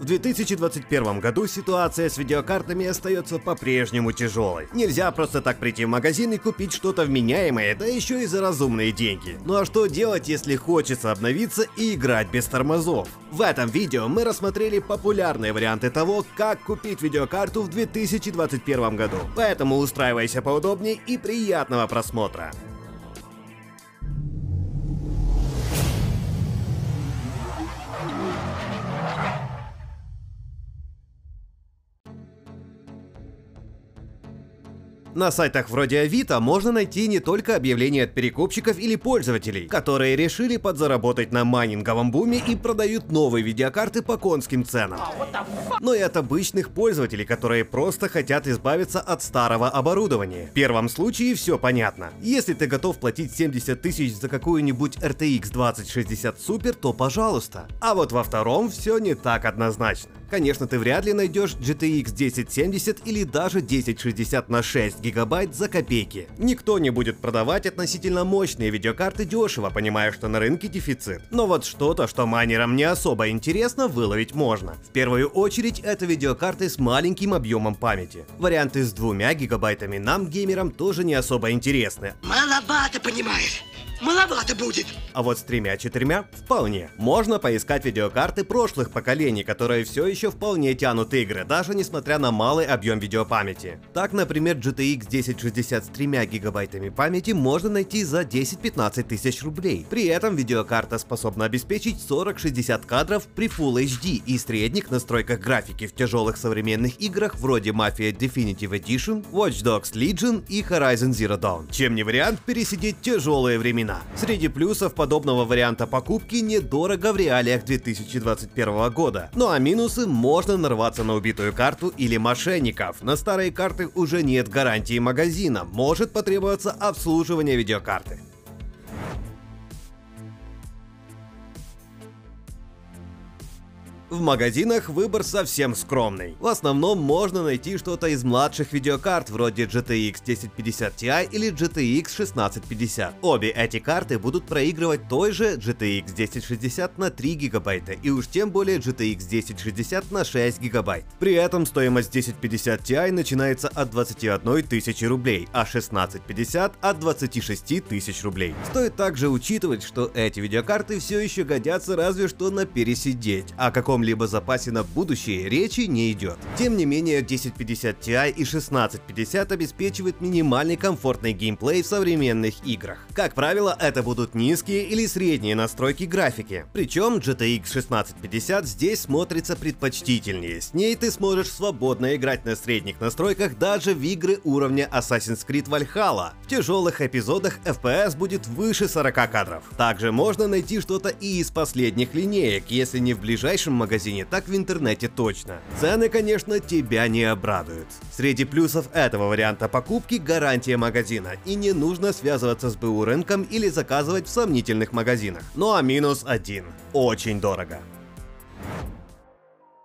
В 2021 году ситуация с видеокартами остается по-прежнему тяжелой. Нельзя просто так прийти в магазин и купить что-то вменяемое, да еще и за разумные деньги. Ну а что делать, если хочется обновиться и играть без тормозов? В этом видео мы рассмотрели популярные варианты того, как купить видеокарту в 2021 году. Поэтому устраивайся поудобнее и приятного просмотра. На сайтах вроде Авито можно найти не только объявления от перекупщиков или пользователей, которые решили подзаработать на майнинговом буме и продают новые видеокарты по конским ценам, но и от обычных пользователей, которые просто хотят избавиться от старого оборудования. В первом случае все понятно. Если ты готов платить 70 тысяч за какую-нибудь RTX 2060 Super, то пожалуйста. А вот во втором все не так однозначно. Конечно, ты вряд ли найдешь GTX 1070 или даже 1060 на 6 гигабайт за копейки. Никто не будет продавать относительно мощные видеокарты дешево, понимая, что на рынке дефицит. Но вот что-то, что майнерам не особо интересно, выловить можно. В первую очередь, это видеокарты с маленьким объемом памяти. Варианты с двумя гигабайтами нам, геймерам, тоже не особо интересны. Маловато, понимаешь? Маловато будет. А вот с тремя-четырьмя вполне. Можно поискать видеокарты прошлых поколений, которые все еще вполне тянут игры, даже несмотря на малый объем видеопамяти. Так, например, GTX 1060 с 3 гигабайтами памяти можно найти за 10-15 тысяч рублей. При этом видеокарта способна обеспечить 40-60 кадров при Full HD и средних настройках графики в тяжелых современных играх вроде Mafia Definitive Edition, Watch Dogs Legion и Horizon Zero Dawn. Чем не вариант пересидеть тяжелые времена времена. Среди плюсов подобного варианта покупки недорого в реалиях 2021 года. Ну а минусы можно нарваться на убитую карту или мошенников. На старые карты уже нет гарантии магазина, может потребоваться обслуживание видеокарты. В магазинах выбор совсем скромный. В основном можно найти что-то из младших видеокарт вроде GTX 1050 Ti или GTX 1650. Обе эти карты будут проигрывать той же GTX 1060 на 3 гигабайта и уж тем более GTX 1060 на 6 гигабайт. При этом стоимость 1050 Ti начинается от 21 тысячи рублей, а 1650 от 26 тысяч рублей. Стоит также учитывать, что эти видеокарты все еще годятся разве что на пересидеть, а каком каком-либо запасе на будущее речи не идет. Тем не менее, 1050 Ti и 1650 обеспечивают минимальный комфортный геймплей в современных играх. Как правило, это будут низкие или средние настройки графики. Причем GTX 1650 здесь смотрится предпочтительнее. С ней ты сможешь свободно играть на средних настройках даже в игры уровня Assassin's Creed Valhalla. В тяжелых эпизодах FPS будет выше 40 кадров. Также можно найти что-то и из последних линеек, если не в ближайшем магазине магазине, так в интернете точно. Цены, конечно, тебя не обрадуют. Среди плюсов этого варианта покупки гарантия магазина, и не нужно связываться с БУ рынком или заказывать в сомнительных магазинах. Ну а минус один. Очень дорого.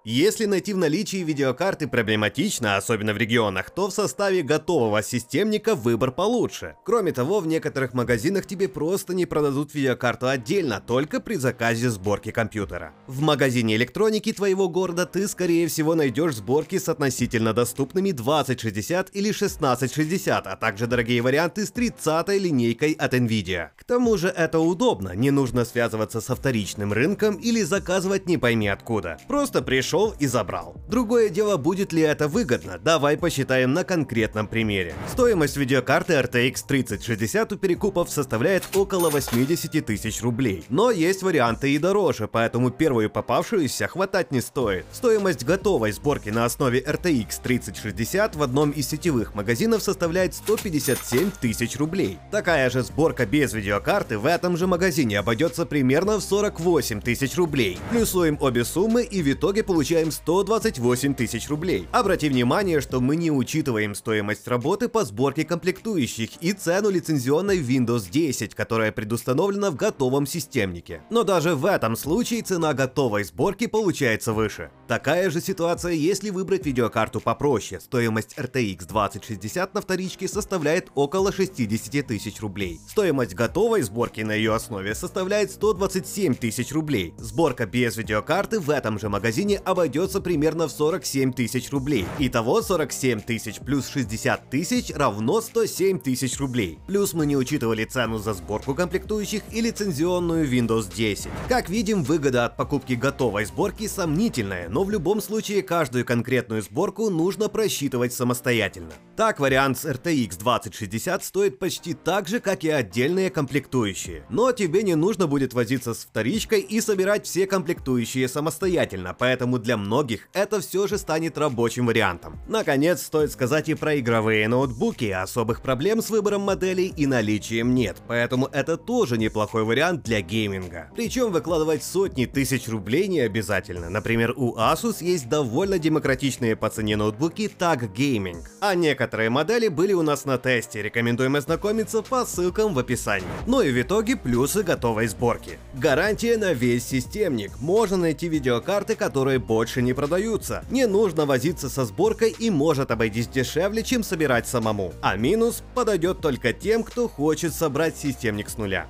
Если найти в наличии видеокарты проблематично, особенно в регионах, то в составе готового системника выбор получше. Кроме того, в некоторых магазинах тебе просто не продадут видеокарту отдельно, только при заказе сборки компьютера. В магазине электроники твоего города ты скорее всего найдешь сборки с относительно доступными 2060 или 1660, а также дорогие варианты с 30 линейкой от Nvidia. К тому же это удобно, не нужно связываться со вторичным рынком или заказывать не пойми откуда. Просто пришел пришел и забрал. Другое дело, будет ли это выгодно, давай посчитаем на конкретном примере. Стоимость видеокарты RTX 3060 у перекупов составляет около 80 тысяч рублей. Но есть варианты и дороже, поэтому первую попавшуюся хватать не стоит. Стоимость готовой сборки на основе RTX 3060 в одном из сетевых магазинов составляет 157 тысяч рублей. Такая же сборка без видеокарты в этом же магазине обойдется примерно в 48 тысяч рублей. Плюсуем обе суммы и в итоге получаем получаем 128 тысяч рублей. Обрати внимание, что мы не учитываем стоимость работы по сборке комплектующих и цену лицензионной Windows 10, которая предустановлена в готовом системнике. Но даже в этом случае цена готовой сборки получается выше. Такая же ситуация, если выбрать видеокарту попроще. Стоимость RTX 2060 на вторичке составляет около 60 тысяч рублей. Стоимость готовой сборки на ее основе составляет 127 тысяч рублей. Сборка без видеокарты в этом же магазине обойдется примерно в 47 тысяч рублей. Итого 47 тысяч плюс 60 тысяч равно 107 тысяч рублей. Плюс мы не учитывали цену за сборку комплектующих и лицензионную Windows 10. Как видим, выгода от покупки готовой сборки сомнительная, но в любом случае каждую конкретную сборку нужно просчитывать самостоятельно. Так, вариант с RTX 2060 стоит почти так же, как и отдельные комплектующие. Но тебе не нужно будет возиться с вторичкой и собирать все комплектующие самостоятельно, поэтому для многих это все же станет рабочим вариантом. Наконец, стоит сказать и про игровые ноутбуки, особых проблем с выбором моделей и наличием нет, поэтому это тоже неплохой вариант для гейминга. Причем выкладывать сотни тысяч рублей не обязательно. Например, у Asus есть довольно демократичные по цене ноутбуки TAG Gaming, а некоторые модели были у нас на тесте, рекомендуем ознакомиться по ссылкам в описании. Ну и в итоге плюсы готовой сборки. Гарантия на весь системник. Можно найти видеокарты, которые больше не продаются. Не нужно возиться со сборкой и может обойтись дешевле, чем собирать самому. А минус подойдет только тем, кто хочет собрать системник с нуля.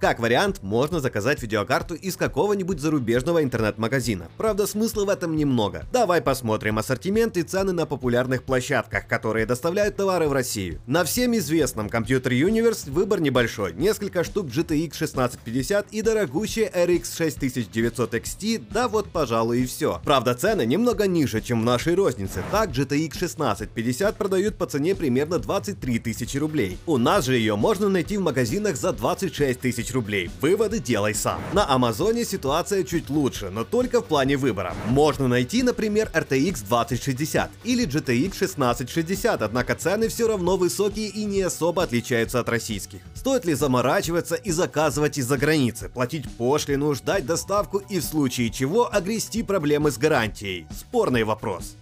Как вариант, можно заказать видеокарту из какого-нибудь зарубежного интернет-магазина. Правда, смысла в этом немного. Давай посмотрим ассортимент и цены на популярных площадках, которые доставляют товары в Россию. На всем известном Computer Universe выбор небольшой. Несколько штук GTX 1650 и дорогущая RX 6900 XT, да вот пожалуй и все. Правда, цены немного ниже, чем в нашей рознице. Так, GTX 1650 продают по цене примерно 23 тысячи рублей. У нас же ее можно найти в магазинах за 26 тысяч тысяч рублей. Выводы делай сам. На Амазоне ситуация чуть лучше, но только в плане выбора. Можно найти, например, RTX 2060 или GTX 1660, однако цены все равно высокие и не особо отличаются от российских. Стоит ли заморачиваться и заказывать из-за границы, платить пошлину, ждать доставку и в случае чего огрести проблемы с гарантией? Спорный вопрос.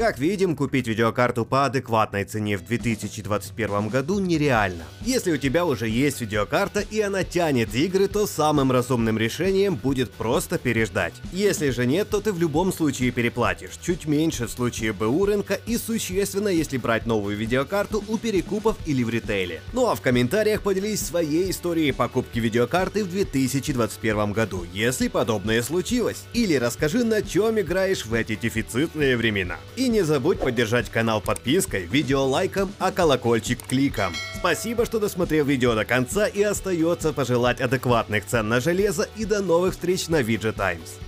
Как видим, купить видеокарту по адекватной цене в 2021 году нереально. Если у тебя уже есть видеокарта и она тянет игры, то самым разумным решением будет просто переждать. Если же нет, то ты в любом случае переплатишь, чуть меньше в случае БУ рынка и существенно, если брать новую видеокарту у перекупов или в ритейле. Ну а в комментариях поделись своей историей покупки видеокарты в 2021 году, если подобное случилось. Или расскажи, на чем играешь в эти дефицитные времена. И не забудь поддержать канал подпиской, видео лайком, а колокольчик кликом. Спасибо, что досмотрел видео до конца и остается пожелать адекватных цен на железо и до новых встреч на Times.